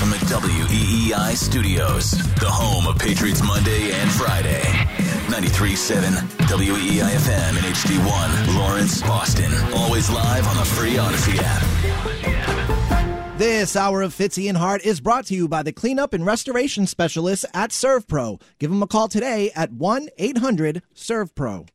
From the WEEI studios, the home of Patriots Monday and Friday. 93.7 WEEI FM and HD1, Lawrence, Boston. Always live on the free Audacy app. This hour of Fitzy and Hart is brought to you by the cleanup and restoration specialists at ServPro. Give them a call today at 1 800 ServPro.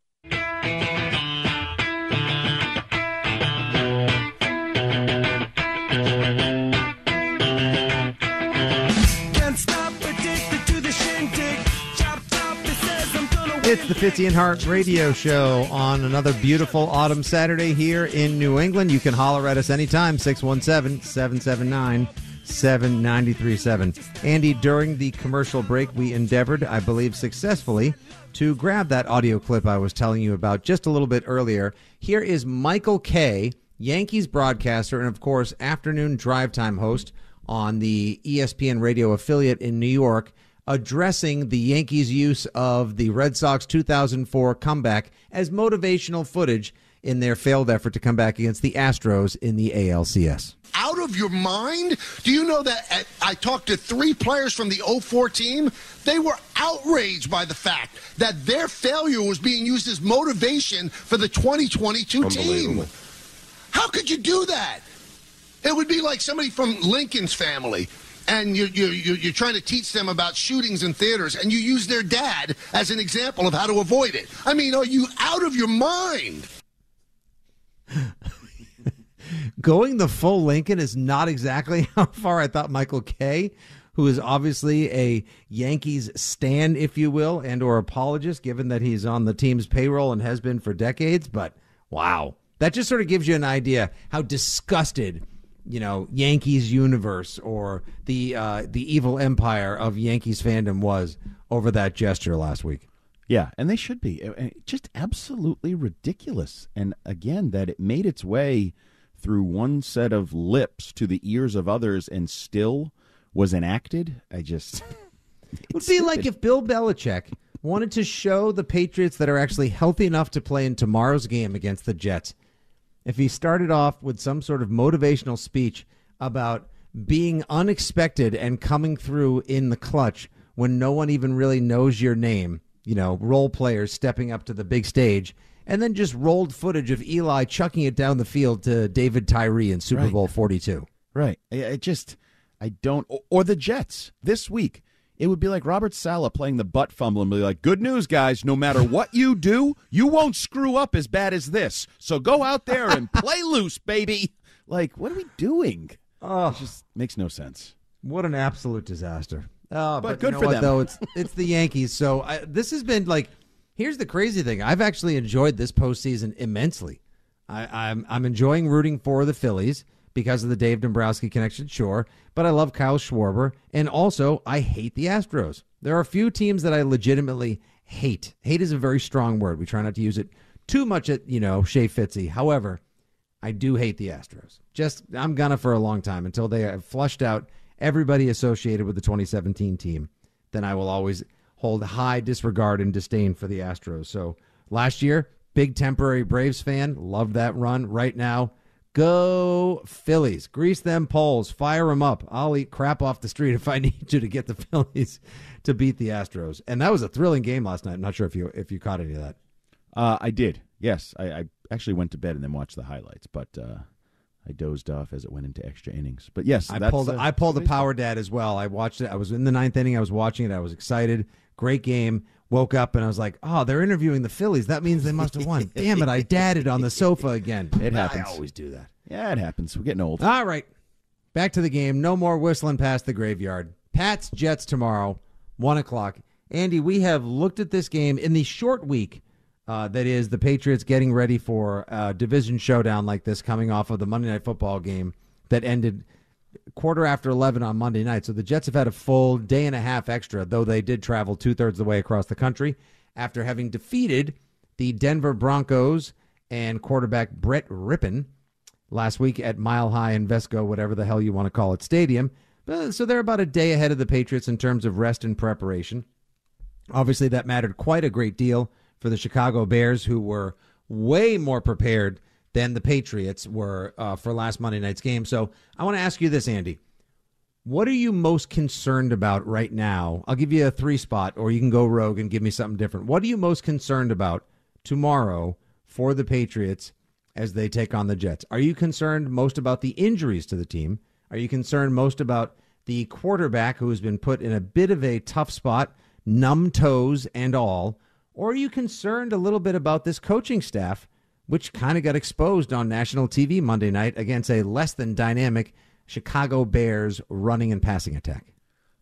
It's the Fitzy and Hart radio show on another beautiful autumn Saturday here in New England. You can holler at us anytime, 617 779 7937. Andy, during the commercial break, we endeavored, I believe successfully, to grab that audio clip I was telling you about just a little bit earlier. Here is Michael Kay, Yankees broadcaster and, of course, afternoon drive time host on the ESPN radio affiliate in New York addressing the Yankees' use of the Red Sox 2004 comeback as motivational footage in their failed effort to come back against the Astros in the ALCS. out of your mind? Do you know that at, I talked to three players from the 04 team? They were outraged by the fact that their failure was being used as motivation for the 2022 team. How could you do that? It would be like somebody from Lincoln's family. And you're, you're, you're you're trying to teach them about shootings in theaters, and you use their dad as an example of how to avoid it. I mean, are you out of your mind? Going the full Lincoln is not exactly how far I thought Michael Kay, who is obviously a Yankees stand, if you will, and or apologist, given that he's on the team's payroll and has been for decades. But wow, that just sort of gives you an idea how disgusted, you know, Yankees universe or the uh, the evil empire of Yankees fandom was over that gesture last week. Yeah, and they should be. Uh, uh, Just absolutely ridiculous. And again, that it made its way through one set of lips to the ears of others and still was enacted. I just. It would be like if Bill Belichick wanted to show the Patriots that are actually healthy enough to play in tomorrow's game against the Jets. If he started off with some sort of motivational speech about being unexpected and coming through in the clutch when no one even really knows your name, you know, role players stepping up to the big stage, and then just rolled footage of Eli chucking it down the field to David Tyree in Super Right. Bowl 42. Right. I, I just, I don't. Or the Jets this week. It would be like Robert Saleh playing the butt fumble and be like, "Good news, guys. No matter what you do, you won't screw up as bad as this. So go out there and play loose, baby." Like, what are we doing? Oh, It just makes no sense. What an absolute disaster. Oh, but, But good you know for what, them. though. It's it's the Yankees. So I, this has been like. Here's the crazy thing. I've actually enjoyed this postseason immensely. I, I'm I'm enjoying rooting for the Phillies because of the Dave Dombrowski connection, sure. But I love Kyle Schwarber, and also I hate the Astros. There are a few teams that I legitimately hate. Hate is a very strong word. We try not to use it too much at you know Shea Fitzy. However, I do hate the Astros. Just I'm gonna for a long time until they have flushed out everybody associated with the 2017 team. Then I will always hold high disregard and disdain for the Astros. So last year, big temporary Braves fan, loved that run. Right now, go Phillies, grease them poles, fire them up. I'll eat crap off the street if I need to to get the Phillies to beat the Astros. And that was a thrilling game last night. I'm not sure if you if you caught any of that. Uh, I did. Yes, I, I actually went to bed and then watched the highlights, but uh, I dozed off as it went into extra innings. But yes, I pulled uh, I pulled the power dad as well. I watched it. I was in the ninth inning. I was watching it. I was excited. Great game. Woke up and I was like, "Oh, they're interviewing the Phillies. That means they must have won." Damn it! I dadded on the sofa again. It happens. I always do that. Yeah, it happens. We're getting old. All right, back to the game. No more whistling past the graveyard. Pats Jets tomorrow, one o'clock. Andy, we have looked at this game in the short week uh, that is the Patriots getting ready for a division showdown like this, coming off of the Monday Night Football game that ended quarter after 11 on Monday night. So the Jets have had a full day and a half extra, though they did travel two thirds of the way across the country after having defeated the Denver Broncos and quarterback Brett Rypien last week at Mile High Invesco, whatever the hell you want to call it, stadium. Uh, So they're about a day ahead of the Patriots in terms of rest and preparation. Obviously, that mattered quite a great deal for the Chicago Bears, who were way more prepared than the Patriots were uh, for last Monday night's game. So I want to ask you this, Andy. What are you most concerned about right now? I'll give you a three spot, or you can go rogue and give me something different. What are you most concerned about tomorrow for the Patriots as they take on the Jets? Are you concerned most about the injuries to the team? Are you concerned most about the quarterback who has been put in a bit of a tough spot, numb toes and all? Or are you concerned a little bit about this coaching staff, which kind of got exposed on national TV Monday night against a less than dynamic Chicago Bears running and passing attack?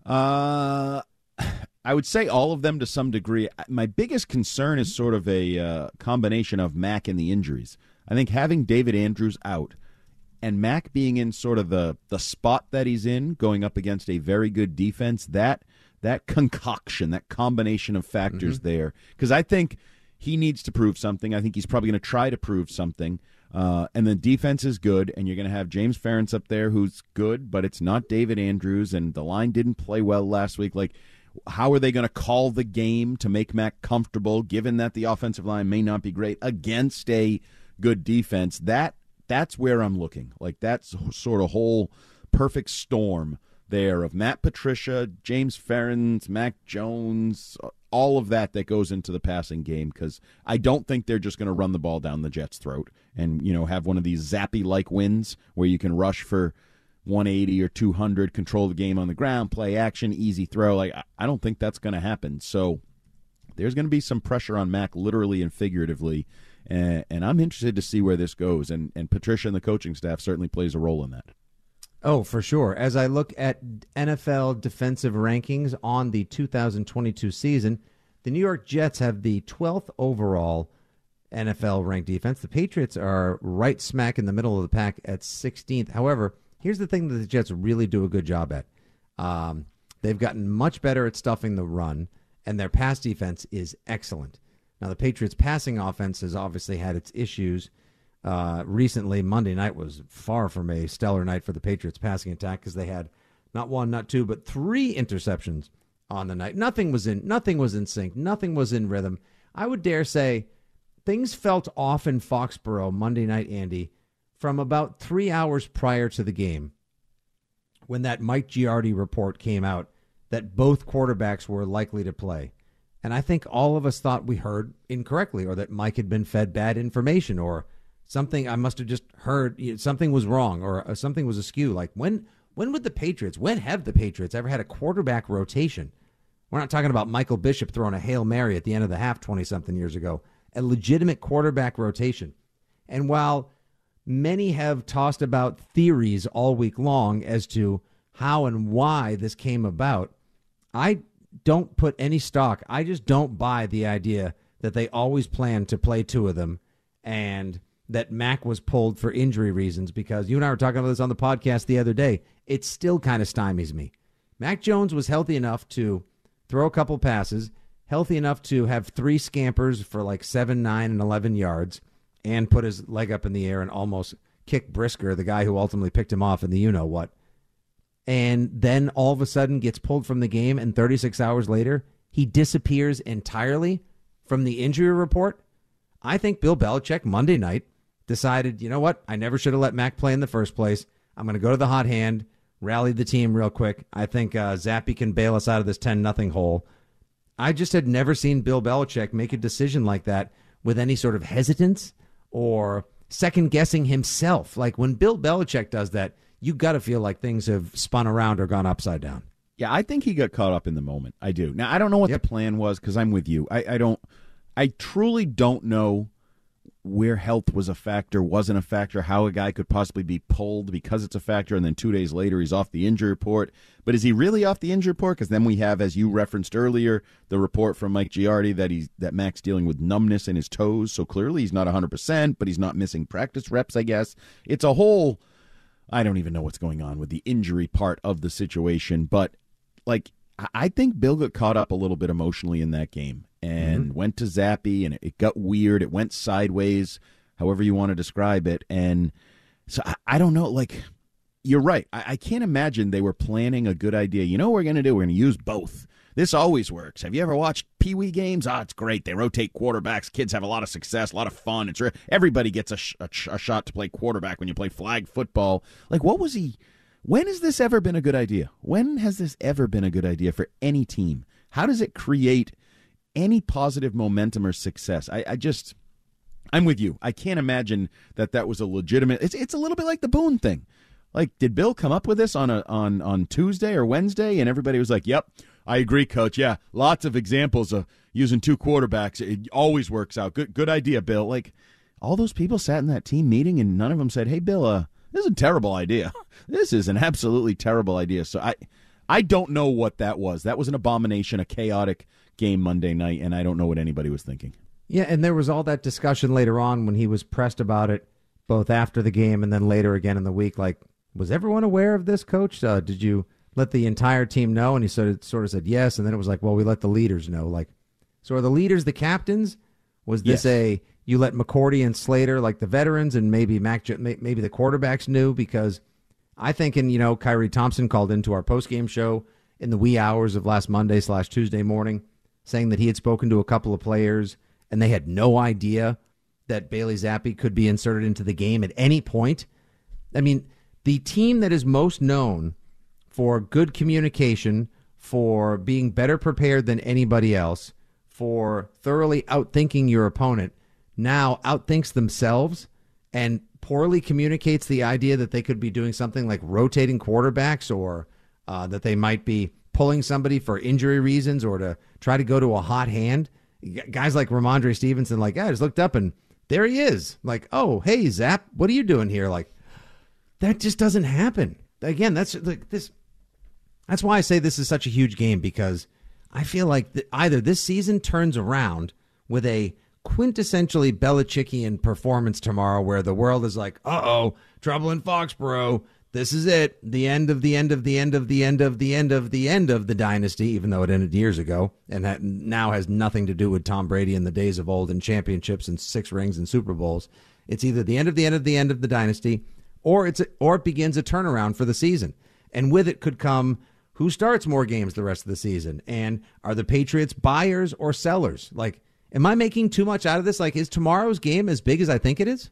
Uh, I would say all of them to some degree. My biggest concern is sort of a uh, combination of Mac and the injuries. I think having David Andrews out and Mac being in sort of the the spot that he's in, going up against a very good defense, that that concoction, that combination of factors there, because I think he needs to prove something. I think he's probably going to try to prove something. Uh, and the defense is good, and you're going to have James Ferentz up there, who's good, but it's not David Andrews, and the line didn't play well last week. Like, how are they going to call the game to make Mac comfortable, given that the offensive line may not be great against a good defense? That that's where I'm looking. Like that's sort of whole perfect storm there of Matt Patricia, James Ferentz, Mac Jones, all of that that goes into the passing game because I don't think they're just going to run the ball down the Jets' throat and you know have one of these zappy like wins where you can rush for 180 or 200, control the game on the ground, play action, easy throw. Like I- I don't think that's going to happen. So there's going to be some pressure on Mac, literally and figuratively. And, and I'm interested to see where this goes. And, and Patricia and the coaching staff certainly plays a role in that. Oh, for sure. As I look at NFL defensive rankings on the 2022 season, the New York Jets have the 12th overall NFL ranked defense. The Patriots are right smack in the middle of the pack at 16th. However, here's the thing that the Jets really do a good job at. Um, they've gotten much better at stuffing the run, and their pass defense is excellent. Now, the Patriots' passing offense has obviously had its issues. Uh, recently, Monday night was far from a stellar night for the Patriots' passing attack because they had not one, not two, but three interceptions on the night. Nothing was in nothing was in sync. Nothing was in rhythm. I would dare say things felt off in Foxborough Monday night, Andy, from about three hours prior to the game when that Mike Giardi report came out that both quarterbacks were likely to play. And I think all of us thought we heard incorrectly or that Mike had been fed bad information or something I must have just heard you know, something was wrong or uh, something was askew. Like when when would the Patriots, when have the Patriots ever had a quarterback rotation? We're not talking about Michael Bishop throwing a Hail Mary at the end of the half 20 something years ago. A legitimate quarterback rotation. And while many have tossed about theories all week long as to how and why this came about, I don't put any stock. I just don't buy the idea that they always planned to play two of them and that Mac was pulled for injury reasons because you and I were talking about this on the podcast the other day. It still kind of stymies me. Mac Jones was healthy enough to throw a couple passes, healthy enough to have three scampers for like seven, nine, and 11 yards, and put his leg up in the air and almost kick Brisker, the guy who ultimately picked him off in the you know what. And then all of a sudden gets pulled from the game, and 36 hours later, he disappears entirely from the injury report. I think Bill Belichick Monday night decided, you know what? I never should have let Mac play in the first place. I'm going to go to the hot hand, rally the team real quick. I think uh, Zappy can bail us out of this 10 nothing hole. I just had never seen Bill Belichick make a decision like that with any sort of hesitance or second guessing himself. Like when Bill Belichick does that, you got to feel like things have spun around or gone upside down. Yeah, I think he got caught up in the moment. I do. Now I don't know what Yep. the plan was because I'm with you. I, I don't. I truly don't know where health was a factor, wasn't a factor, how a guy could possibly be pulled because it's a factor, and then two days later he's off the injury report. But is he really off the injury report? Because then we have, as you referenced earlier, the report from Mike Giardi that he's that Mac's dealing with numbness in his toes. So clearly he's not 100, percent but he's not missing practice reps. I guess it's a whole. I don't even know what's going on with the injury part of the situation, but like I- I think Bill got caught up a little bit emotionally in that game and went to Zappy and it got weird. It went sideways, however you want to describe it. And so I, I don't know. Like you're right. I, I can't imagine they were planning a good idea. You know what we're going to do? We're going to use both. This always works. Have you ever watched Pee Wee games? Ah, it's great. They rotate quarterbacks. Kids have a lot of success, a lot of fun. It's re- everybody gets a, sh- a, sh- a shot to play quarterback when you play flag football. Like, what was he? When has this ever been a good idea? When has this ever been a good idea for any team? How does it create any positive momentum or success? I, I just, I'm with you. I can't imagine that that was a legitimate. It's it's a little bit like the Boone thing. Like, did Bill come up with this on a on on Tuesday or Wednesday, and everybody was like, "Yep, I agree, Coach. Yeah, lots of examples of using two quarterbacks. It always works out. Good good idea, Bill." Like, all those people sat in that team meeting, and none of them said, "Hey, Bill, uh, this is a terrible idea. This is an absolutely terrible idea." So I I don't know what that was. That was an abomination, a chaotic game Monday night, and I don't know what anybody was thinking. Yeah, and there was all that discussion later on when he was pressed about it, both after the game and then later again in the week. Like, was everyone aware of this, Coach? Uh, did you let the entire team know? And he sort of, sort of said yes, and then it was like, well, we let the leaders know. Like, so are the leaders the captains? Was this Yes. a you let McCourty and Slater like the veterans, and maybe Mac, maybe the quarterbacks knew because I think, and you know, Kyrie Thompson called into our post game show in the wee hours of last Monday slash Tuesday morning, saying that he had spoken to a couple of players and they had no idea that Bailey Zappe could be inserted into the game at any point. I mean, the team that is most known for good communication, for being better prepared than anybody else, for thoroughly outthinking your opponent, now outthinks themselves and poorly communicates the idea that they could be doing something like rotating quarterbacks or uh, that they might be pulling somebody for injury reasons or to try to go to a hot hand. Guys like Rhamondre Stevenson, like, I just looked up and there he is. Like, oh, hey, Zap, what are you doing here? Like, that just doesn't happen. Again, that's like this. That's why I say this is such a huge game because I feel like th- either this season turns around with a quintessentially Belichickian performance tomorrow, where the world is like, "Uh oh, trouble in Foxborough. This is it. The end of the end of the end of the end of the end of the end of the dynasty." Even though it ended years ago, and that now has nothing to do with Tom Brady in the days of old and championships and six rings and Super Bowls. It's either the end of the end of the end of the dynasty, or it's a, or it begins a turnaround for the season, and with it could come who starts more games the rest of the season, and are the Patriots buyers or sellers? Like, am I making too much out of this? Like, is tomorrow's game as big as I think it is?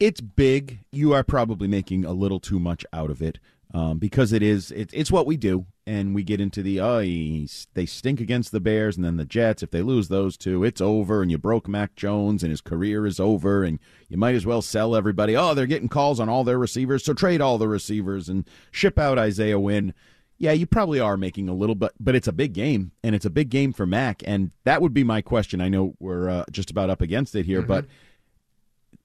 It's big. You are probably making a little too much out of it um, because it is. It, it's what we do, and we get into the oh, they stink against the Bears, and then the Jets. If they lose those two, it's over, and you broke Mac Jones, and his career is over, and you might as well sell everybody. Oh, they're getting calls on all their receivers, so trade all the receivers and ship out Isaiah Wynn. Yeah, you probably are making a little bit, but it's a big game, and it's a big game for Mac, and that would be my question. I know we're uh, just about up against it here, but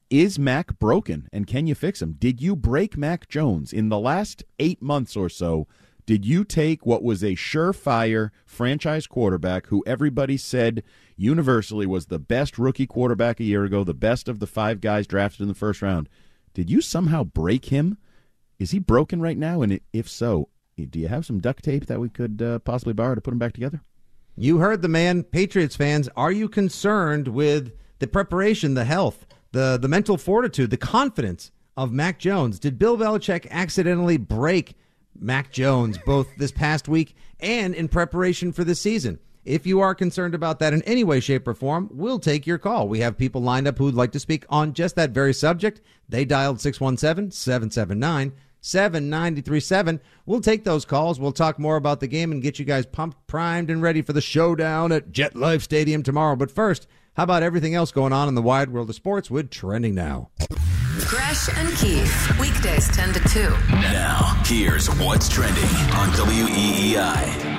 is Mac broken and can you fix him? Did you break Mac Jones in the last eight months or so? Did you take what was a surefire franchise quarterback who everybody said universally was the best rookie quarterback a year ago, the best of the five guys drafted in the first round? Did you somehow break him? Is he broken right now? And if so, do you have some duct tape that we could uh, possibly borrow to put him back together? You heard the man, Patriots fans. Are you concerned with the preparation, the health, the the mental fortitude, the confidence of Mac Jones? Did Bill Belichick accidentally break Mac Jones both this past week and in preparation for the season? If you are concerned about that in any way, shape, or form, we'll take your call. We have people lined up who'd like to speak on just that very subject. They dialed 617 779 7937. We'll take those calls. We'll talk more about the game and get you guys pumped, primed, and ready for the showdown at Jet Life Stadium tomorrow. But first, How about everything else going on in the wide world of sports with Trending Now? Gresh and Keefe, weekdays 10 to 2. Now, here's what's trending on WEEI.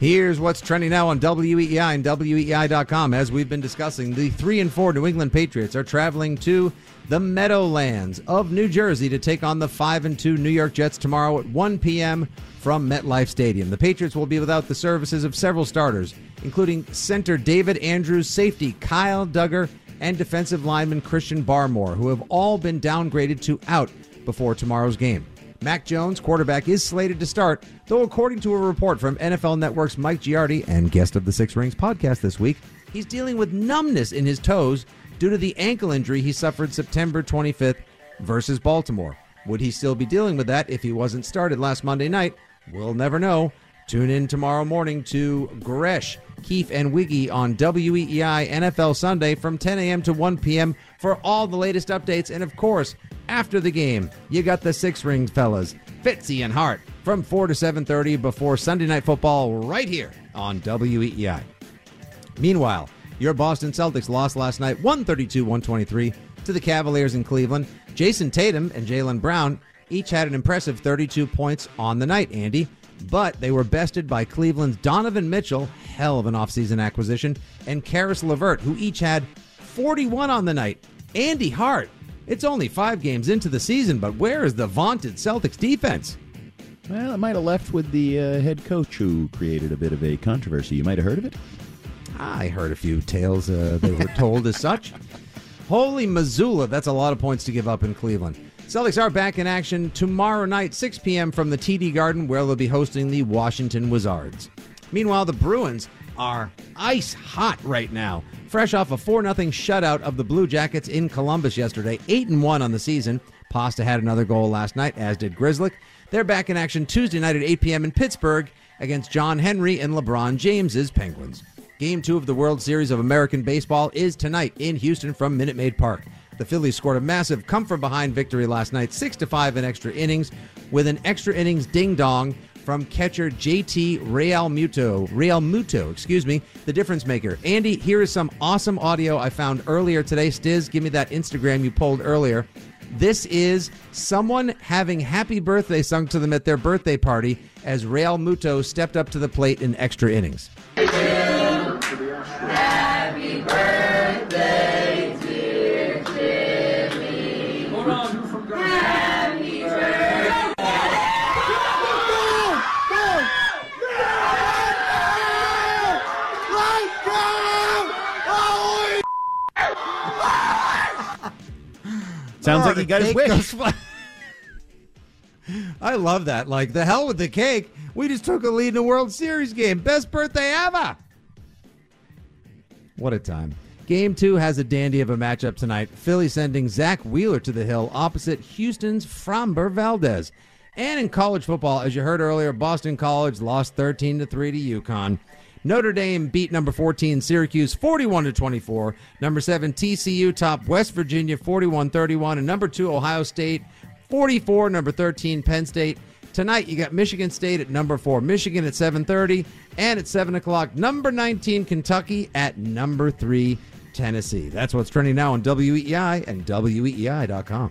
Here's what's trending now on WEEI and WEEI.com. As we've been discussing, the 3 and 4 New England Patriots are traveling to the Meadowlands of New Jersey to take on the 5 and 2 New York Jets tomorrow at 1 p.m. from MetLife Stadium. The Patriots will be without the services of several starters, including center David Andrews, safety Kyle Dugger, and defensive lineman Christian Barmore, who have all been downgraded to out before tomorrow's game. Mac Jones, quarterback, is slated to start, though, according to a report from NFL Network's Mike Giardi and guest of the Six Rings podcast this week, he's dealing with numbness in his toes due to the ankle injury he suffered September 25th versus Baltimore. Would he still be dealing with that if he wasn't started last Monday night? We'll never know. Tune in tomorrow morning to Gresh, Keefe, and Wiggy on WEEI NFL Sunday from 10 a.m. to 1 p.m. for all the latest updates. And of course, after the game, you got the Six Rings fellas, Fitzy and Hart, from 4 to 7.30 before Sunday Night Football right here on WEEI. Meanwhile, your Boston Celtics lost last night 132 123 to the Cavaliers in Cleveland. Jayson Tatum and Jaylen Brown each had an impressive 32 points on the night, Andy, but they were bested by Cleveland's Donovan Mitchell, hell of an offseason acquisition, and Caris LeVert, who each had 41 on the night. Andy Hart, it's only five games into the season, but where is the vaunted Celtics defense? Well, it might have left with the uh, head coach who created a bit of a controversy. You might have heard of it. I heard a few tales uh, that were told as such. Holy Missoula, that's a lot of points to give up in Cleveland. Celtics are back in action tomorrow night, 6 p.m. from the TD Garden, where they'll be hosting the Washington Wizards. Meanwhile, the Bruins are ice hot right now, fresh off a 4 0 shutout of the Blue Jackets in Columbus yesterday, 8 and 1 on the season. Pasta had another goal last night, as did Grzelcyk. They're back in action Tuesday night at 8 p.m. in Pittsburgh against John Henry and LeBron James's Penguins. Game two of the World Series of American Baseball is tonight in Houston from Minute Maid Park. The Phillies scored a massive come from behind victory last night, 6 to 5 in extra innings, with an extra innings ding dong from catcher JT Realmuto. Real Muto, excuse me, the difference maker. Andy, here is some awesome audio I found earlier today. Stiz, give me that Instagram you pulled earlier. This is someone having happy birthday sung to them at their birthday party as Realmuto stepped up to the plate in extra innings. Sounds like he got his wish. I love that. Like, the hell with the cake. We just took a lead in a World Series game. Best birthday ever. What a time. Game two has a dandy of a matchup tonight. Philly sending Zack Wheeler to the hill opposite Houston's Framber Valdez. And in college football, as you heard earlier, Boston College lost 13 to 3 to UConn. Notre Dame beat number 14 Syracuse 41 to 24. Number 7 TCU topped West Virginia 41-31 and number 2 Ohio State 44 number 13 Penn State. Tonight you got Michigan State at number 4 Michigan at 7:30 and at 7 o'clock number 19 Kentucky at number 3 Tennessee. That's what's trending now on WEEI and WEEI.com.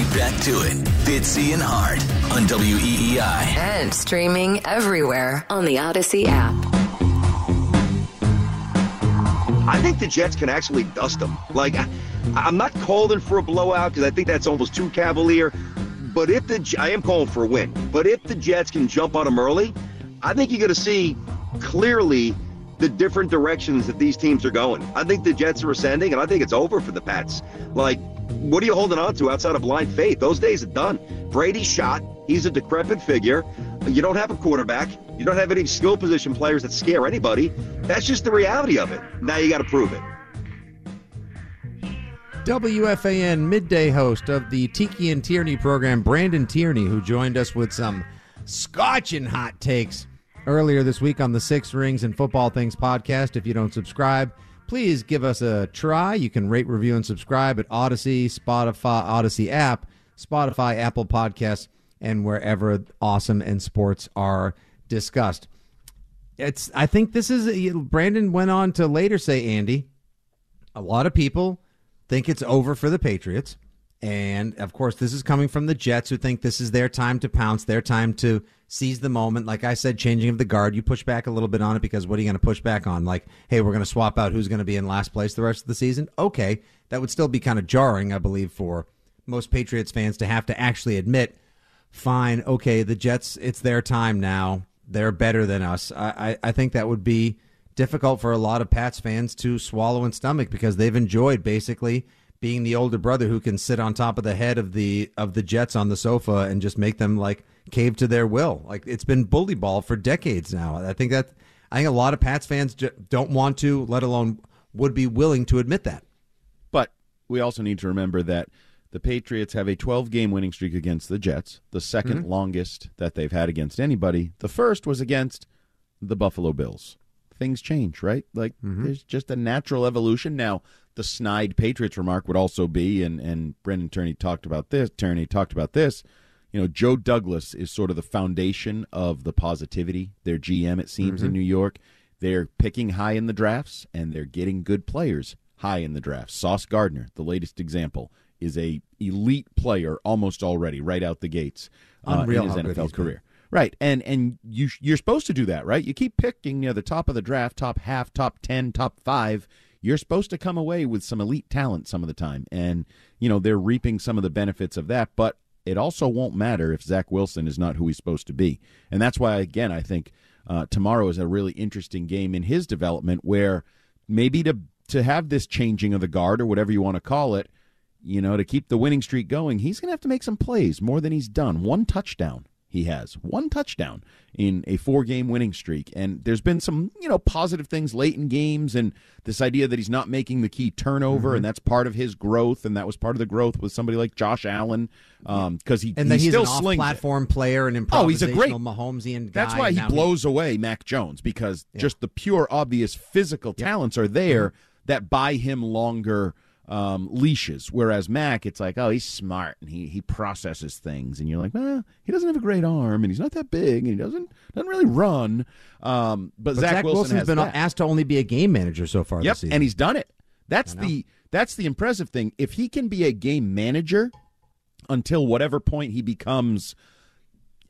Right back to it. Fitzy and Hart on WEEI. And streaming everywhere on the Audacy app. I think the Jets can actually dust them. Like, I, I'm not calling for a blowout because I think that's almost too cavalier. But if the I am calling for a win. But if the Jets can jump on them early, I think you're going to see clearly the different directions that these teams are going. I think the Jets are ascending, and I think it's over for the Pats. Like, what are you holding on to outside of blind faith? Those days are done. Brady shot. He's a decrepit figure. You don't have a quarterback. You don't have any skill position players that scare anybody. That's just the reality of it. Now you got to prove it. WFAN midday host of the Tiki and Tierney program, Brandon Tierney, who joined us with some scotching hot takes earlier this week on the Six Rings and Football Things podcast. If you don't subscribe, please give us a try. You can rate, review, and subscribe at Audacy, Spotify, Audacy app, Spotify, Apple Podcasts, and wherever awesome and sports are discussed. It's. I think this is. Brandon went on to later say, Andy, a lot of people think it's over for the Patriots. And of course, this is coming from the Jets who think this is their time to pounce, their time to seize the moment. Like I said, changing of the guard, you push back a little bit on it because what are you going to push back on? Like, hey, we're going to swap out who's going to be in last place the rest of the season? Okay. That would still be kind of jarring, I believe, for most Patriots fans to have to actually admit, fine, okay, the Jets, it's their time now. They're better than us. I, I, I think that would be difficult for a lot of Pats fans to swallow and stomach because they've enjoyed basically being the older brother who can sit on top of the head of the of the Jets on the sofa and just make them like cave to their will. Like it's been bully ball for decades now. I think that I think a lot of Pats fans j- don't want to, let alone would be willing to admit that. But we also need to remember that the Patriots have a 12 game winning streak against the Jets, the 2nd Mm-hmm. longest that they've had against anybody. The first was against the Buffalo Bills. Things change, right? Like Mm-hmm. there's just a natural evolution. Now, the snide Patriots remark would also be, and, and Brandon Tierney talked about this, Tierney talked about this. You know, Joe Douglas is sort of the foundation of the positivity. Their GM, it seems, in Mhm. New York. They're picking high in the drafts and they're getting good players high in the draft. Sauce Gardner, the latest example, is a elite player almost already right out the gates uh, in his NFL career. Right, and and you you're supposed to do that, right? You keep picking near the top of the draft, top half, top ten, top five. You're supposed to come away with some elite talent some of the time, and you know they're reaping some of the benefits of that. But it also won't matter if Zach Wilson is not who he's supposed to be, and that's why again I think uh, tomorrow is a really interesting game in his development, where maybe to to have this changing of the guard or whatever you want to call it, you know, to keep the winning streak going, he's going to have to make some plays more than he's done. One touchdown he has, one touchdown in a four game winning streak. And there's been some, you know, positive things late in games and this idea that he's not making the key turnover Mhm. and that's part of his growth. And that was part of the growth with somebody like Josh Allen because he, And then he he's still an off-platform player, an Oh, he's a great Mahomesian guy. That's why he blows away Mac Jones because just the pure, obvious physical talents are there Mm-hmm. that buy him longer um, leashes. Whereas Mac, it's like, oh, he's smart and he he processes things, and you're like, well, he doesn't have a great arm and he's not that big and he doesn't doesn't really run. Um, but, But Zach, Zach, Wilson Wilson's has been that. asked to only be a game manager so far Yep, this season. and he's done it. That's the that's the impressive thing. If he can be a game manager until whatever point he becomes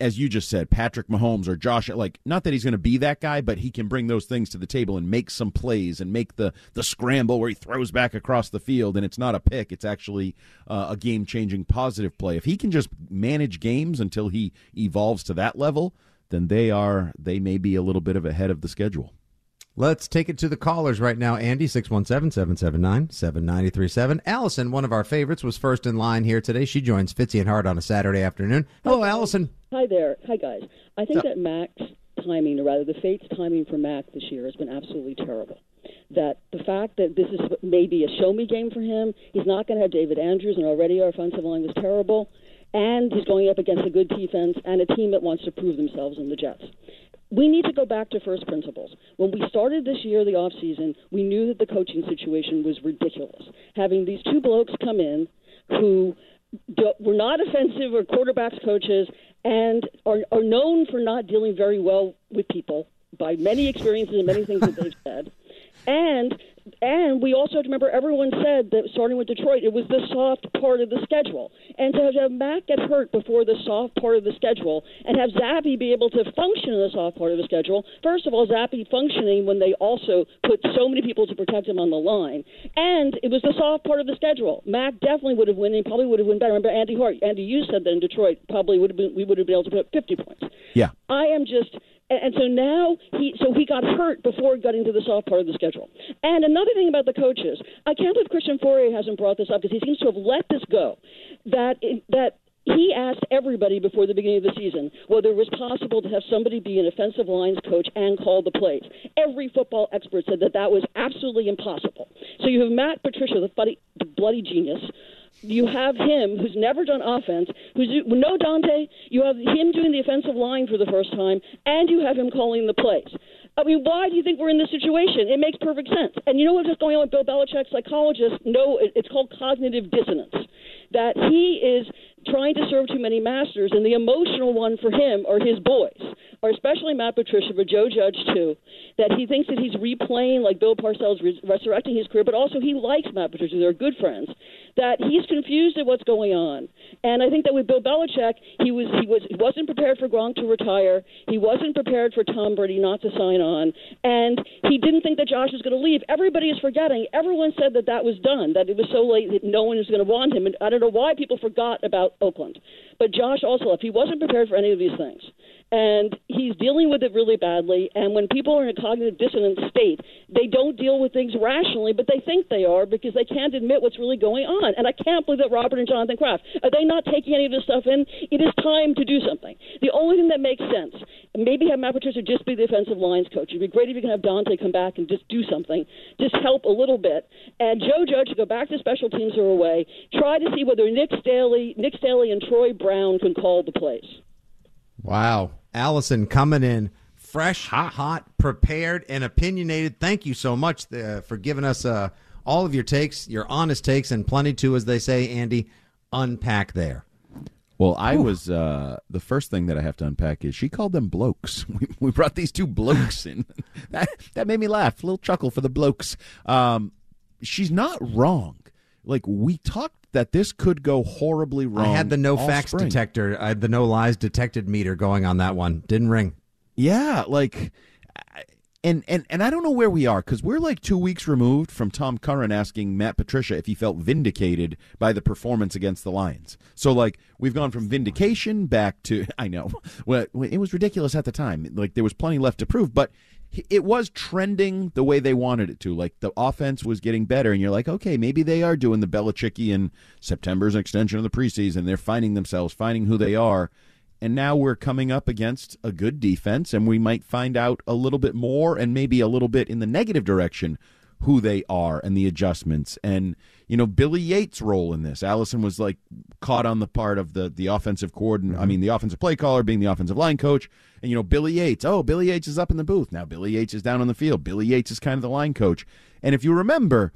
as you just said, Patrick Mahomes or Josh, like not that he's going to be that guy, but he can bring those things to the table and make some plays and make the the scramble where he throws back across the field and it's not a pick, it's actually uh, a game changing positive play. If he can just manage games until he evolves to that level, then they are they may be a little bit of ahead of the schedule. Let's take it to the callers right now. Andy, 617-779-7937. Allison, one of our favorites, was first in line here today. She joins Fitzy and Hart on a Saturday afternoon. Hello, Allison. Hi there. Hi, guys. I think that Mac's timing, or rather the Fates' timing for Mac this year has been absolutely terrible. That the fact that this is maybe a show me game for him, he's not going to have David Andrews, and already our offensive line was terrible, and he's going up against a good defense and a team that wants to prove themselves in the Jets we need to go back to first principles. When we started this year, the off season, we knew that the coaching situation was ridiculous. Having these two blokes come in who were not offensive or quarterbacks coaches and are, are known for not dealing very well with people by many experiences and many things that they've said. And and we also have to remember everyone said that starting with Detroit, it was the soft part of the schedule. And to have Mac get hurt before the soft part of the schedule and have Zappe be able to function in the soft part of the schedule, first of all, Zappe functioning when they also put so many people to protect him on the line. And it was the soft part of the schedule. Mac definitely would have won and probably would have won better. Remember Andy Hart, Andy, you said that in Detroit probably would have been we would have been able to put 50 points. Yeah. I am just and, and so now he so he got hurt before getting to the soft part of the schedule. And another thing about the coaches, I can't believe Christian Fauria hasn't brought this up because he seems to have let this go. That that he asked everybody before the beginning of the season whether it was possible to have somebody be an offensive lines coach and call the plays. Every football expert said that that was absolutely impossible. So you have Matt Patricia, the, buddy, the bloody genius, you have him who's never done offense, who's no Dante. You have him doing the offensive line for the first time, and you have him calling the plays. I mean, why do you think we're in this situation? It makes perfect sense. And you know what's going on with Bill Belichick? Psychologists know it's called cognitive dissonance. That he is trying to serve too many masters, and the emotional one for him are his boys, or especially Matt Patricia, but Joe Judge too. That he thinks that he's replaying like Bill Parcells, res- resurrecting his career, but also he likes Matt Patricia. They're good friends. That he's confused at what's going on, and I think that with Bill Belichick, he was he was he wasn't prepared for Gronk to retire. He wasn't prepared for Tom Brady not to sign on, and he didn't think that Josh was going to leave. Everybody is forgetting. Everyone said that that was done. That it was so late that no one was going to want him, and I don't know why people forgot about Oakland. But Josh also left. He wasn't prepared for any of these things. And he's dealing with it really badly. And when people are in a cognitive dissonance state, they don't deal with things rationally, but they think they are because they can't admit what's really going on. And I can't believe that Robert and Jonathan Kraft are they not taking any of this stuff in? It is time to do something. The only thing that makes sense, maybe have Matt Patricia just be the offensive lines coach. It'd be great if you can have Dante come back and just do something, just help a little bit. And Joe Judge go back to special teams or away. Try to see whether Nick Caley, Nick Caley, and Troy Brown can call the plays. Wow. Allison coming in fresh, hot, hot prepared, and opinionated. Thank you so much uh, for giving us uh, all of your takes, your honest takes, and plenty to, as they say, Andy, unpack there. Well, I was uh, the first thing that I have to unpack is she called them blokes. We, we brought these two blokes in. that that made me laugh. A little chuckle for the blokes. Um, she's not wrong. Like we talked that this could go horribly wrong. I had the no facts spring. detector, I had the no lies detected meter going on that one. Didn't ring. Yeah, like, and and and I don't know where we are because we're like two weeks removed from Tom Curran asking Matt Patricia if he felt vindicated by the performance against the Lions. So like we've gone from vindication back to I know well it was ridiculous at the time. Like there was plenty left to prove, but it was trending the way they wanted it to. Like the offense was getting better, and you're like, okay, maybe they are doing the Belichickian September's extension of the preseason. They're finding themselves, finding who they are. And now we're coming up against a good defense, and we might find out a little bit more and maybe a little bit in the negative direction who they are and the adjustments. And, you know, Billy Yates' role in this. Allison was like caught on the part of the, the offensive coordinator, I mm-hmm. mean, the offensive play caller being the offensive line coach. And, you know, Billy Yates, oh, Billy Yates is up in the booth. Now Billy Yates is down on the field. Billy Yates is kind of the line coach. And if you remember,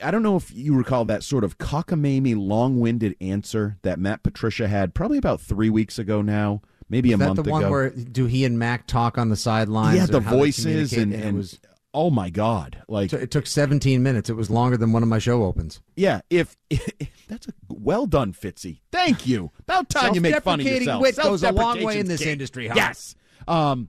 I don't know if you recall that sort of cockamamie, long-winded answer that Matt Patricia had probably about three weeks ago now, maybe a that month the one ago. where do he and Mac talk on the sidelines? yeah, the voices and, and it was oh my god, like it took 17 minutes. It was longer than one of my show opens. yeah, if, if that's a Well done, Fitzy. Thank you. About time you make fun of yourself. wit goes a long way in this industry, huh? Yes. Um,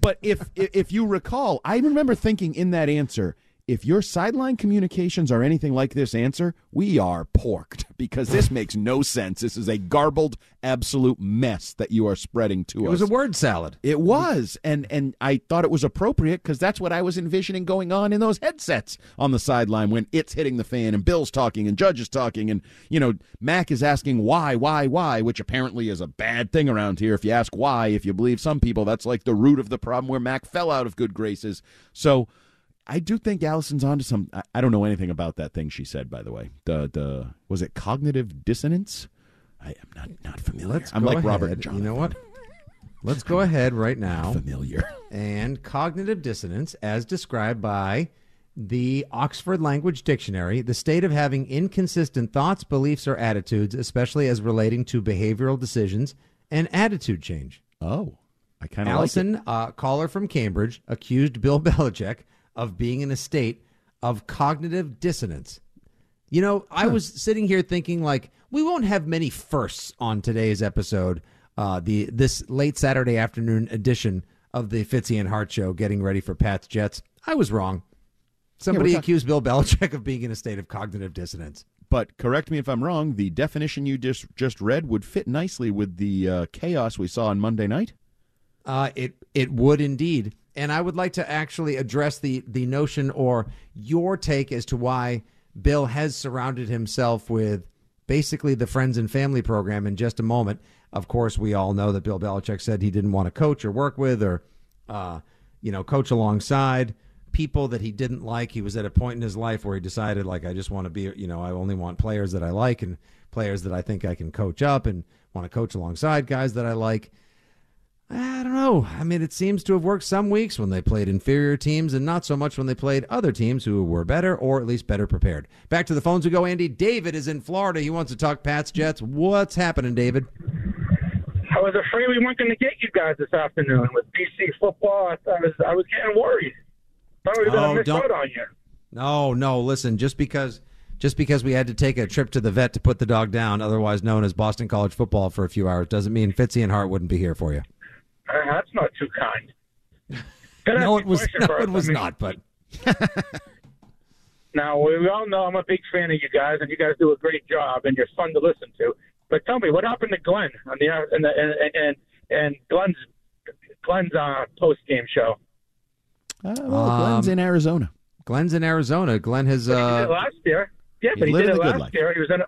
but if if you recall, I remember thinking in that answer, if your sideline communications are anything like this answer, we are porked because this makes no sense. This is a garbled, absolute mess that you are spreading to It us. It was a word salad. It was, and and I thought it was appropriate because that's what I was envisioning going on in those headsets on the sideline when it's hitting the fan and Bill's talking and Judge is talking and you know Mac is asking why, why, why, which apparently is a bad thing around here. If you ask why, if you believe some people, that's like the root of the problem where Mac fell out of good graces. So. I do think Allison's onto some. I, I don't know anything about that thing she said. By the way, the the was it cognitive dissonance? I am not not familiar. Let's I'm like Robert. ahead. John. You know what? Let's go ahead right now. Familiar. And cognitive dissonance, as described by the Oxford Language Dictionary, the state of having inconsistent thoughts, beliefs, or attitudes, especially as relating to behavioral decisions and attitude change. Oh, I kind of like. Allison, uh, caller from Cambridge, accused Bill Belichick of being in a state of cognitive dissonance. You know, I was sitting here thinking like we won't have many firsts on today's episode, uh, the this late Saturday afternoon edition of the Fitzy and Hart Show, getting ready for Pat's Jets. I was wrong. Somebody talk- accused Bill Belichick of being in a state of cognitive dissonance. But correct me if I'm wrong. The definition you just just read would fit nicely with the uh, chaos we saw on Monday night. Uh, it it would indeed, and I would like to actually address the the notion or your take as to why Bill has surrounded himself with basically the friends and family program in just a moment. Of course, we all know that Bill Belichick said he didn't want to coach or work with or uh, you know coach alongside people that he didn't like. He was at a point in his life where he decided like I just want to be you know I only want players that I like and players that I think I can coach up and want to coach alongside guys that I like. I don't know. I mean, it seems to have worked some weeks when they played inferior teams and not so much when they played other teams who were better or at least better prepared. Back to the phones we go, Andy. David is in Florida. He wants to talk Pats Jets. What's happening, David? I was afraid we weren't going to get you guys this afternoon with BC football. I, I was I was getting worried. Were going Oh, miss don't- out on you. No, no. Listen, just because just because we had to take a trip to the vet to put the dog down, otherwise known as Boston College football, for a few hours, doesn't mean Fitzy and Hart wouldn't be here for you. Uh, that's not too kind. No, it was no, it was I mean, not. But Now we we all know I'm a big fan of you guys, and you guys do a great job, and you're fun to listen to. But tell me, what happened to Glenn on the and the, and and, and Glenn's Glenn's uh, post game show? Uh, well, Glenn's in Arizona. Glenn's in Arizona. Glenn has. He did Uh, it last year. Yeah, but he did living it last year. He was in. A,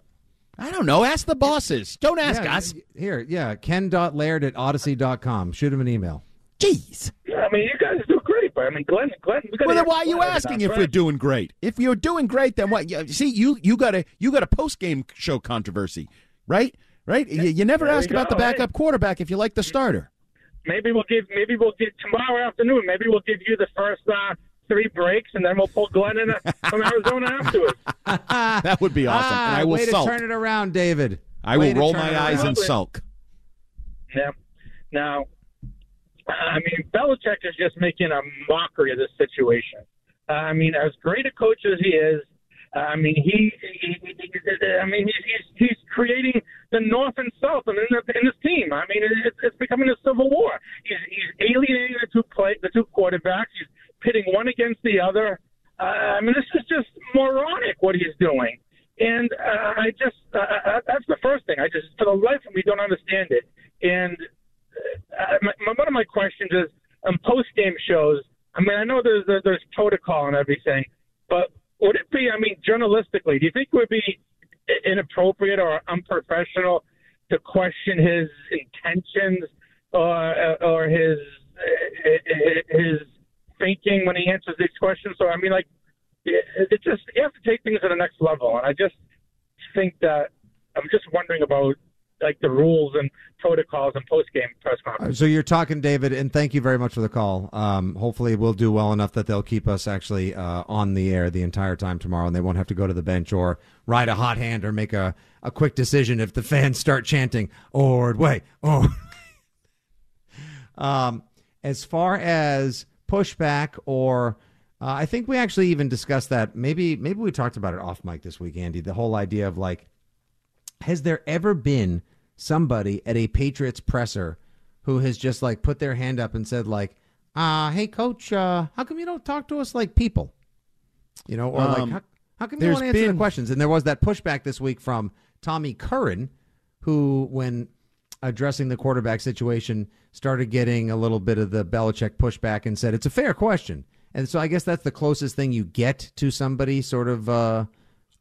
I don't know. Ask the bosses. Don't ask yeah, us. Here, yeah. Ken.laird at audacy.com. Shoot him an email. Jeez. I mean, you guys do great, but I mean, Glenn, Glenn. We gotta Well, then why are you asking if right? we're doing great? If you're doing great, then what? you- See, you you got a you got a post game show controversy, right? Right? You, you never There ask we about the go, hey. backup quarterback if you like the starter. Maybe we'll give. Maybe we'll give tomorrow afternoon. Maybe we'll give you the first uh, three breaks, and then we'll pull Glenn in uh, from Arizona afterwards. that would be awesome, Ah, and I will way sulk. to turn it around, David. I Way will roll my eyes around. and sulk. Yeah. Now, I mean, Belichick is just making a mockery of this situation. Uh, I mean, as great a coach as he is, uh, I mean, he, he, he I mean, he's, he's he's creating the North and South in, the, in this team. I mean, it's, it's becoming a civil war. He's, he's alienating the two play, the two quarterbacks. He's pitting one against the other. Uh, I mean, this is just moronic what he's doing. And uh, I just, uh, uh, that's the first thing. I just, for the life of me, don't understand it. And uh, my, my, one of my questions is on post game shows. I mean, I know there's there- there's protocol and everything, but would it be? I mean, journalistically, do you think it would be inappropriate or unprofessional to question his intentions or or his his thinking when he answers these questions? So I mean, like, it, it just you have to take things to the next level, and I just think that I'm just wondering about like the rules and protocols and post game press conferences. So you're talking, David, and thank you very much for the call. Um, hopefully, we'll do well enough that they'll keep us actually uh, on the air the entire time tomorrow, and they won't have to go to the bench or ride a hot hand or make a, a quick decision if the fans start chanting "Ordway, Ord." um, as far as pushback, or uh, I think we actually even discussed that. Maybe maybe we talked about it off mic this week, Andy. The whole idea of like Has there ever been somebody at a Patriots presser who has just like put their hand up and said like, uh, hey coach, uh, how come you don't talk to us like people? You know, or like Um, how, how come you don't answer the questions? And there was that pushback this week from Tommy Curran, who, when addressing the quarterback situation, started getting a little bit of the Belichick pushback and said it's a fair question. And so I guess that's the closest thing you get to somebody sort of, uh,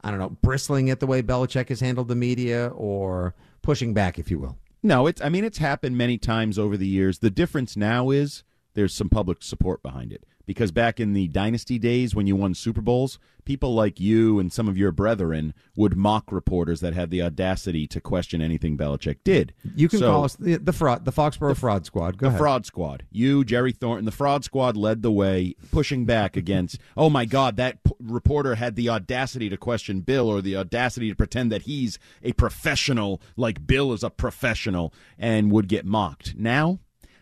I don't know, bristling at the way Belichick has handled the media or pushing back, if you will. No, it's. I mean, it's happened many times over the years. The difference now is there's some public support behind it. Because back in the dynasty days when you won Super Bowls, people like you and some of your brethren would mock reporters that had the audacity to question anything Belichick did. You can So- call us the, the fraud, the Foxborough Fraud Squad. Go the ahead. fraud squad. You, Jerry Thornton, the fraud squad led the way, pushing back against. Oh my God, that p- reporter had the audacity to question Bill, or the audacity to pretend that he's a professional, like Bill is a professional, and would get mocked. Now.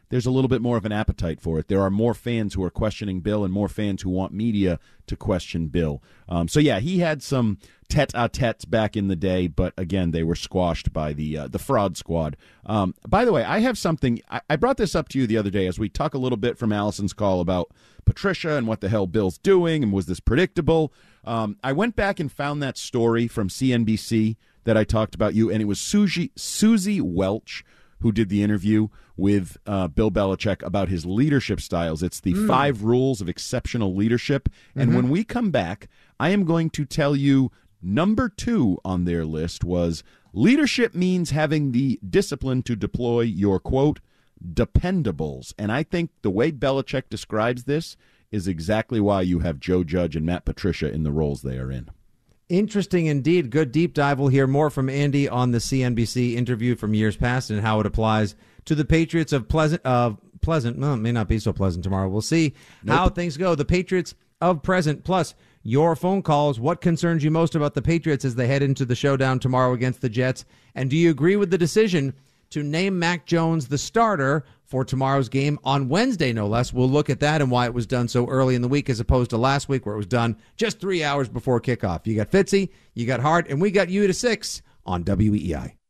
There's a little bit more of an appetite for it. There are more fans who are questioning Bill and more fans who want media to question Bill. Um, so yeah, he had some tete-a-tetes back in the day, but again, they were squashed by the uh, the fraud squad. Um, by the way, I have something. I, I brought this up to you the other day as we talk a little bit from Allison's call about Patricia and what the hell Bill's doing and was this predictable. Um, I went back and found that story from CNBC that I talked about you, and it was Susie Suzy Welch who did the interview with uh, Bill Belichick about his leadership styles. It's the Mm. five rules of exceptional leadership. And Mhm. when we come back, I am going to tell you number two on their list was leadership means having the discipline to deploy your quote dependables. And I think the way Belichick describes this is exactly why you have Joe Judge and Matt Patricia in the roles they are in. Interesting indeed. Good deep dive. We'll hear more from Andy on the CNBC interview from years past and how it applies to the Patriots of Pleasant. Of Pleasant, well, it may not be so pleasant tomorrow. We'll see how things go. The Patriots of present, plus your phone calls. What concerns you most about the Patriots as they head into the showdown tomorrow against the Jets? And do you agree with the decision to name Mac Jones the starter for tomorrow's game on Wednesday, no less. We'll look at that and why it was done so early in the week as opposed to last week where it was done just three hours before kickoff. You got Fitzy, you got Hart, and we got you to six on WEEI.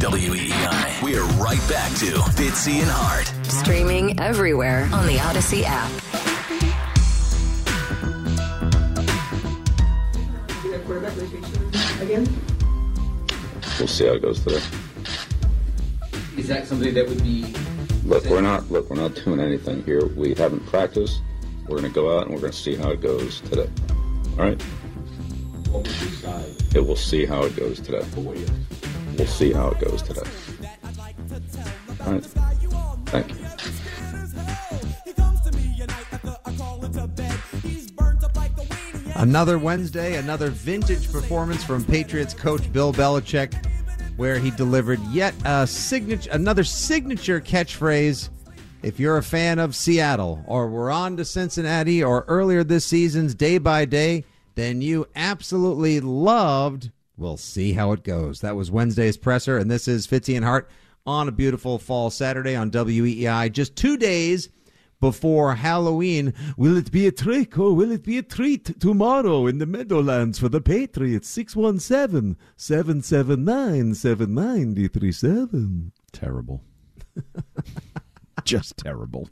WEEI. We're right back to Fitzy and Hart. Streaming everywhere on the Audacy app. Again? We'll see how it goes today. Is that something that would be Look, we're not look, we're not doing anything here. We haven't practiced. We're going to go out and we're going to see how it goes today. All right. what would decide? It will see how it goes today. We'll see how it goes today. All right. Thank you. Another Wednesday, another vintage performance from Patriots coach Bill Belichick, where he delivered yet a signature, another signature catchphrase. If you're a fan of Seattle, or we're on to Cincinnati, or earlier this season's Day by Day, then you absolutely loved We'll see how it goes. That was Wednesday's presser, and this is Fitzy and Hart on a beautiful fall Saturday on WEEI. Just two days before Halloween. Will it be a trick or will it be a treat tomorrow in the Meadowlands for the Patriots? 617 779 7937. Terrible. Just terrible.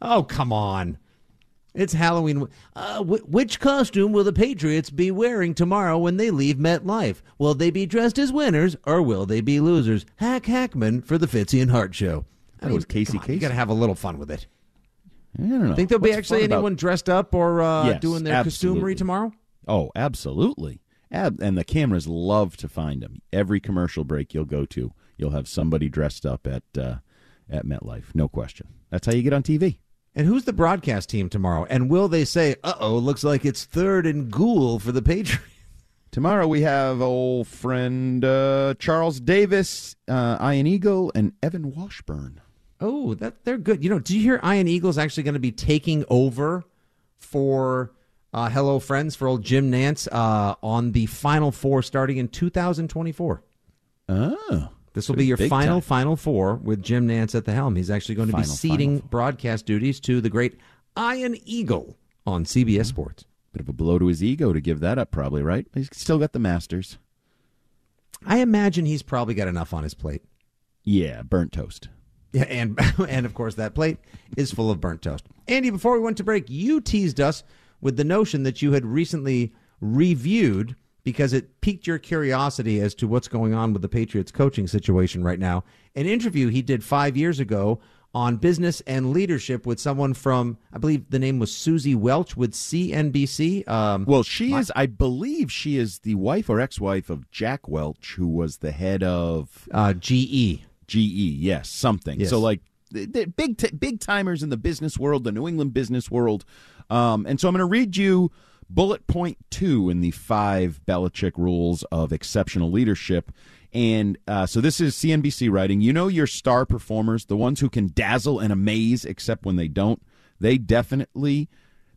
Oh, come on. It's Halloween. Uh, wh- which costume will the Patriots be wearing tomorrow when they leave MetLife? Will they be dressed as winners or will they be losers? Hack Hackman for the Fitzy and Hart Show. I That was Casey on, You got to have a little fun with it. I don't know. Think there'll be actually fun about- anyone dressed up or uh, Yes, doing their absolutely. costumery tomorrow? Oh, absolutely. Ab- and the cameras love to find them. Every commercial break you'll go to, you'll have somebody dressed up at uh, at MetLife. No question. That's how you get on TV. And who's the broadcast team tomorrow? And will they say, "Uh oh, looks like it's third and ghoul for the Patriots"? Tomorrow we have old friend uh, Charles Davis, uh, Ian Eagle, and Evan Washburn. Oh, that they're good. You know, do you hear Ian Eagle's actually going to be taking over for uh, Hello Friends for old Jim Nantz uh, on the Final Four starting in 2024? Oh, this will be your final time. Final Four with Jim Nantz at the helm. He's actually going to be Final, ceding broadcast duties to the great Ian Eagle on CBS mm-hmm. Sports. Bit of a blow to his ego to give that up, probably, right? He's still got the Masters. I imagine he's probably got enough on his plate. Yeah, burnt toast. Yeah, and and of course that plate is full of burnt toast. Andy, before we went to break, you teased us with the notion that you had recently reviewed because it piqued your curiosity as to what's going on with the Patriots coaching situation right now. An interview he did five years ago on business and leadership with someone from, I believe the name was Suzy Welch with CNBC. Um, Well, she is, I believe, she is the wife or ex-wife of Jack Welch, who was the head of uh, GE. GE, yes, something. Yes. So, like, big t- big timers in the business world, the New England business world. Um, and so, I'm going to read you bullet point two in the five Belichick rules of exceptional leadership. And uh, so, this is CNBC writing. You know your star performers, the ones who can dazzle and amaze, except when they don't. They definitely,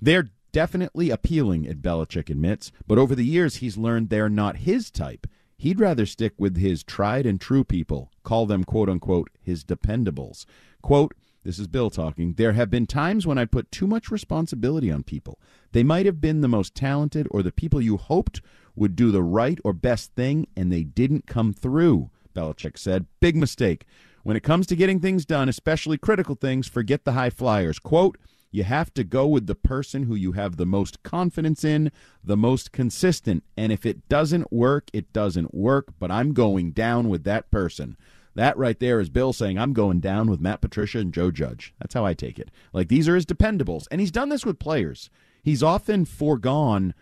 they're definitely appealing, Ed Belichick admits. But over the years, he's learned they're not his type. He'd rather stick with his tried and true people, call them quote unquote his dependables. Quote, this is Bill talking. There have been times when I put too much responsibility on people. They might have been the most talented or the people you hoped would do the right or best thing, and they didn't come through, Belichick said. Big mistake. When it comes to getting things done, especially critical things, forget the high flyers. Quote, you have to go with the person who you have the most confidence in, the most consistent. And if it doesn't work, it doesn't work, but I'm going down with that person. That right there is Bill saying, I'm going down with Matt Patricia and Joe Judge. That's how I take it. Like, these are his dependables. And he's done this with players. He's often foregone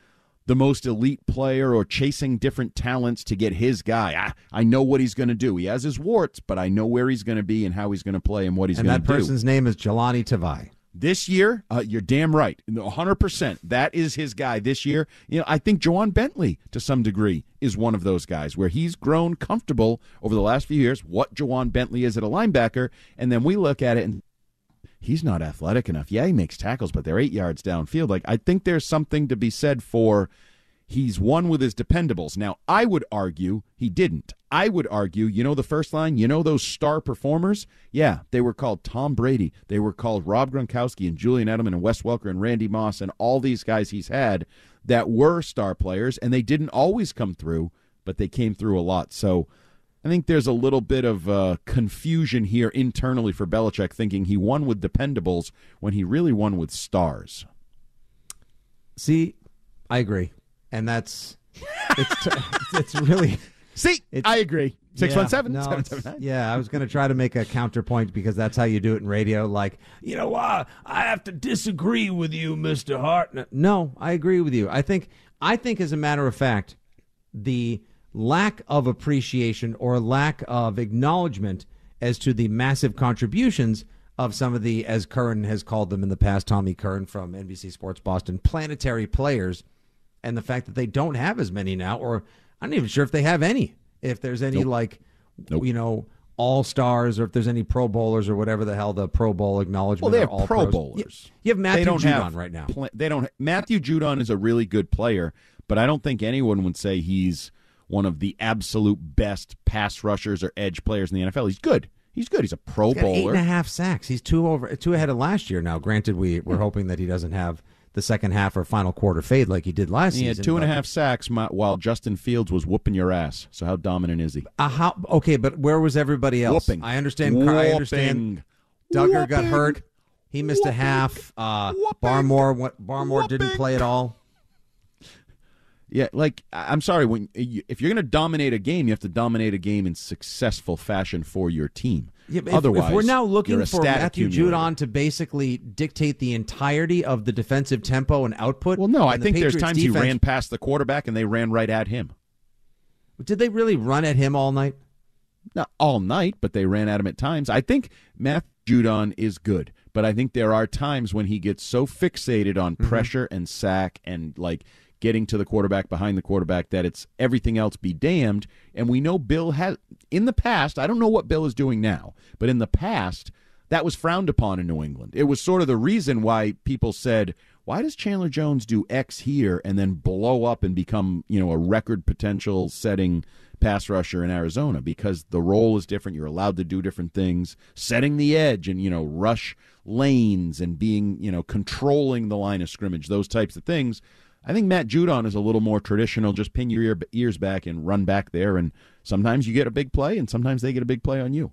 the most elite player or chasing different talents to get his guy. I, I know what he's going to do. He has his warts, but I know where he's going to be and how he's going to play and what he's going to do. And that person's name is Jahlani Tavai. This year, uh, you're damn right. 100%. That is his guy this year. You know, I think Ja'Whaun Bentley, to some degree, is one of those guys where he's grown comfortable over the last few years what Ja'Whaun Bentley is at a linebacker. And then we look at it and he's not athletic enough. Yeah, he makes tackles, but they're eight yards downfield. Like, I think there's something to be said for he's won with his dependables. Now, I would argue he didn't. I would argue, you know, the first line, you know, those star performers? Yeah, they were called Tom Brady. They were called Rob Gronkowski and Julian Edelman and Wes Welker and Randy Moss and all these guys he's had that were star players, and they didn't always come through, but they came through a lot. So I think there's a little bit of uh, confusion here internally for Belichick, thinking he won with dependables when he really won with stars. See, I agree, and that's it's it's really see. I agree. Six one seven no, seven it's- seven nine. Yeah, I was going to try to make a counterpoint because that's how you do it in radio. Like, you know what? I have to disagree with you, Mister Hart. No, No, I agree with you. I think I think as a matter of fact, the lack of appreciation or lack of acknowledgement as to the massive contributions of some of the, as Curran has called them in the past, Tommy Curran from NBC Sports Boston, planetary players, and the fact that they don't have as many now, or I'm not even sure if they have any. If there's any Nope. like, you know, all stars, or if there's any Pro Bowlers or whatever the hell the Pro Bowl acknowledgement. Well, they have all Pro pros. Bowlers. You, have Matthew Judon have right now. they don't. Matthew Judon is a really good player, but I don't think anyone would say he's one of the absolute best pass rushers or edge players in the NFL. He's good. He's good. He's a Pro He's got eight Bowler. and a half sacks. He's two over, two ahead of last year. Now, granted, we we're hmm. hoping that he doesn't have the second half or final quarter fade like he did last He season. He had two and a half sacks while Justin Fields was whooping your ass. So how dominant is he? Uh, how, okay, but where was everybody else? Whooping. I understand. I understand. Whooping. Got hurt. He missed a half. Uh, Barmore, what Barmore didn't play at all. Yeah, like I'm sorry when if you're going to dominate a game, you have to dominate a game in successful fashion for your team. Yeah, if, Otherwise, if we're now looking for Matthew. Judon to basically dictate the entirety of the defensive tempo and output, Well, no, I and the think there's times he ran past the quarterback and they ran right at him. Did they really run at him all night? Not all night, but they ran at him at times. I think Matt Judon is good, but I think there are times when he gets so fixated on Mm-hmm. pressure and sack and like getting to the quarterback behind the quarterback that it's everything else be damned. And we know Bill has in the past. I don't know what Bill is doing now, but in the past that was frowned upon in New England. It was sort of the reason why people said, "Why does Chandler Jones do X here and then blow up and become you know a record potential setting?" pass rusher in Arizona because the role is different. You're allowed to do different things, setting the edge and you know rush lanes and being you know controlling the line of scrimmage, those types of things. I think Matt Judon is a little more traditional. Just pin your ear, ears back and run back there, and sometimes you get a big play, and sometimes they get a big play on you.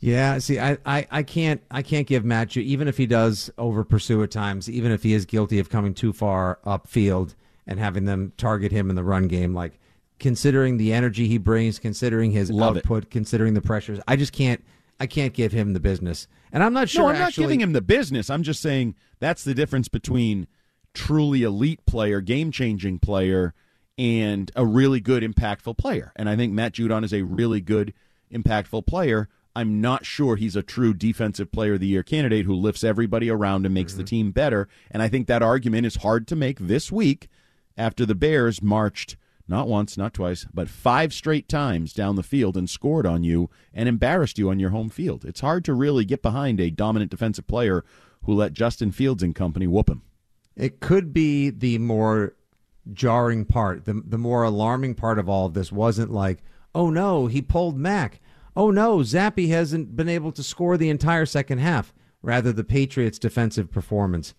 Yeah, see, I, I, I can't I can't give Matt even if he does over pursue at times, even if he is guilty of coming too far upfield and having them target him in the run game, like considering the energy he brings, considering his Love it. considering the pressures, I just can't I can't give him the business. And I'm not sure. no, I'm not giving him the business. I'm just saying that's the difference between truly elite player, game changing player, and a really good, impactful player. And I think Matt Judon is a really good, impactful player. I'm not sure he's a true defensive player of the year candidate who lifts everybody around and makes the mm-hmm. team better. And I think that argument is hard to make this week after the Bears marched not once, not twice, but five straight times down the field and scored on you and embarrassed you on your home field. It's hard to really get behind a dominant defensive player who let Justin Fields and company whoop him. It could be the more jarring part. The the more alarming part of all of this wasn't like, oh no, he pulled Mac. Oh no, Zappe hasn't been able to score the entire second half. Rather, the Patriots' defensive performance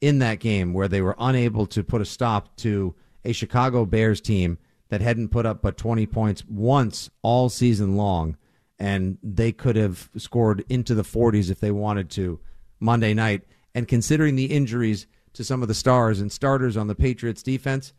in that game, where they were unable to put a stop to a Chicago Bears team that hadn't put up but 20 points once all season long, and they could have scored into the 40s if they wanted to Monday night. And considering the injuries to some of the stars and starters on the Patriots defense,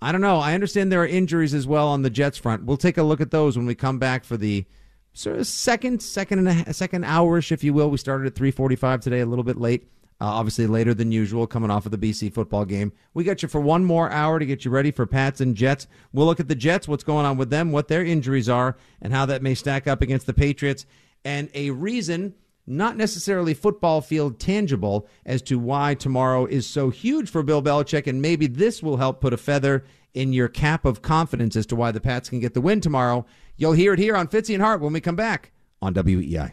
I don't know. I understand there are injuries as well on the Jets front. We'll take a look at those when we come back for the sort of second, second and a ha- second hourish, if you will. We started at 3:45 today, a little bit late. Uh, obviously later than usual, coming off of the BC football game. We got you for one more hour to get you ready for Pats and Jets. We'll look at the Jets, what's going on with them, what their injuries are, and how that may stack up against the Patriots, and a reason not necessarily football field tangible as to why tomorrow is so huge for Bill Belichick, and maybe this will help put a feather in your cap of confidence as to why the Pats can get the win tomorrow. You'll hear it here on Fitzy and Hart when we come back on WEEI.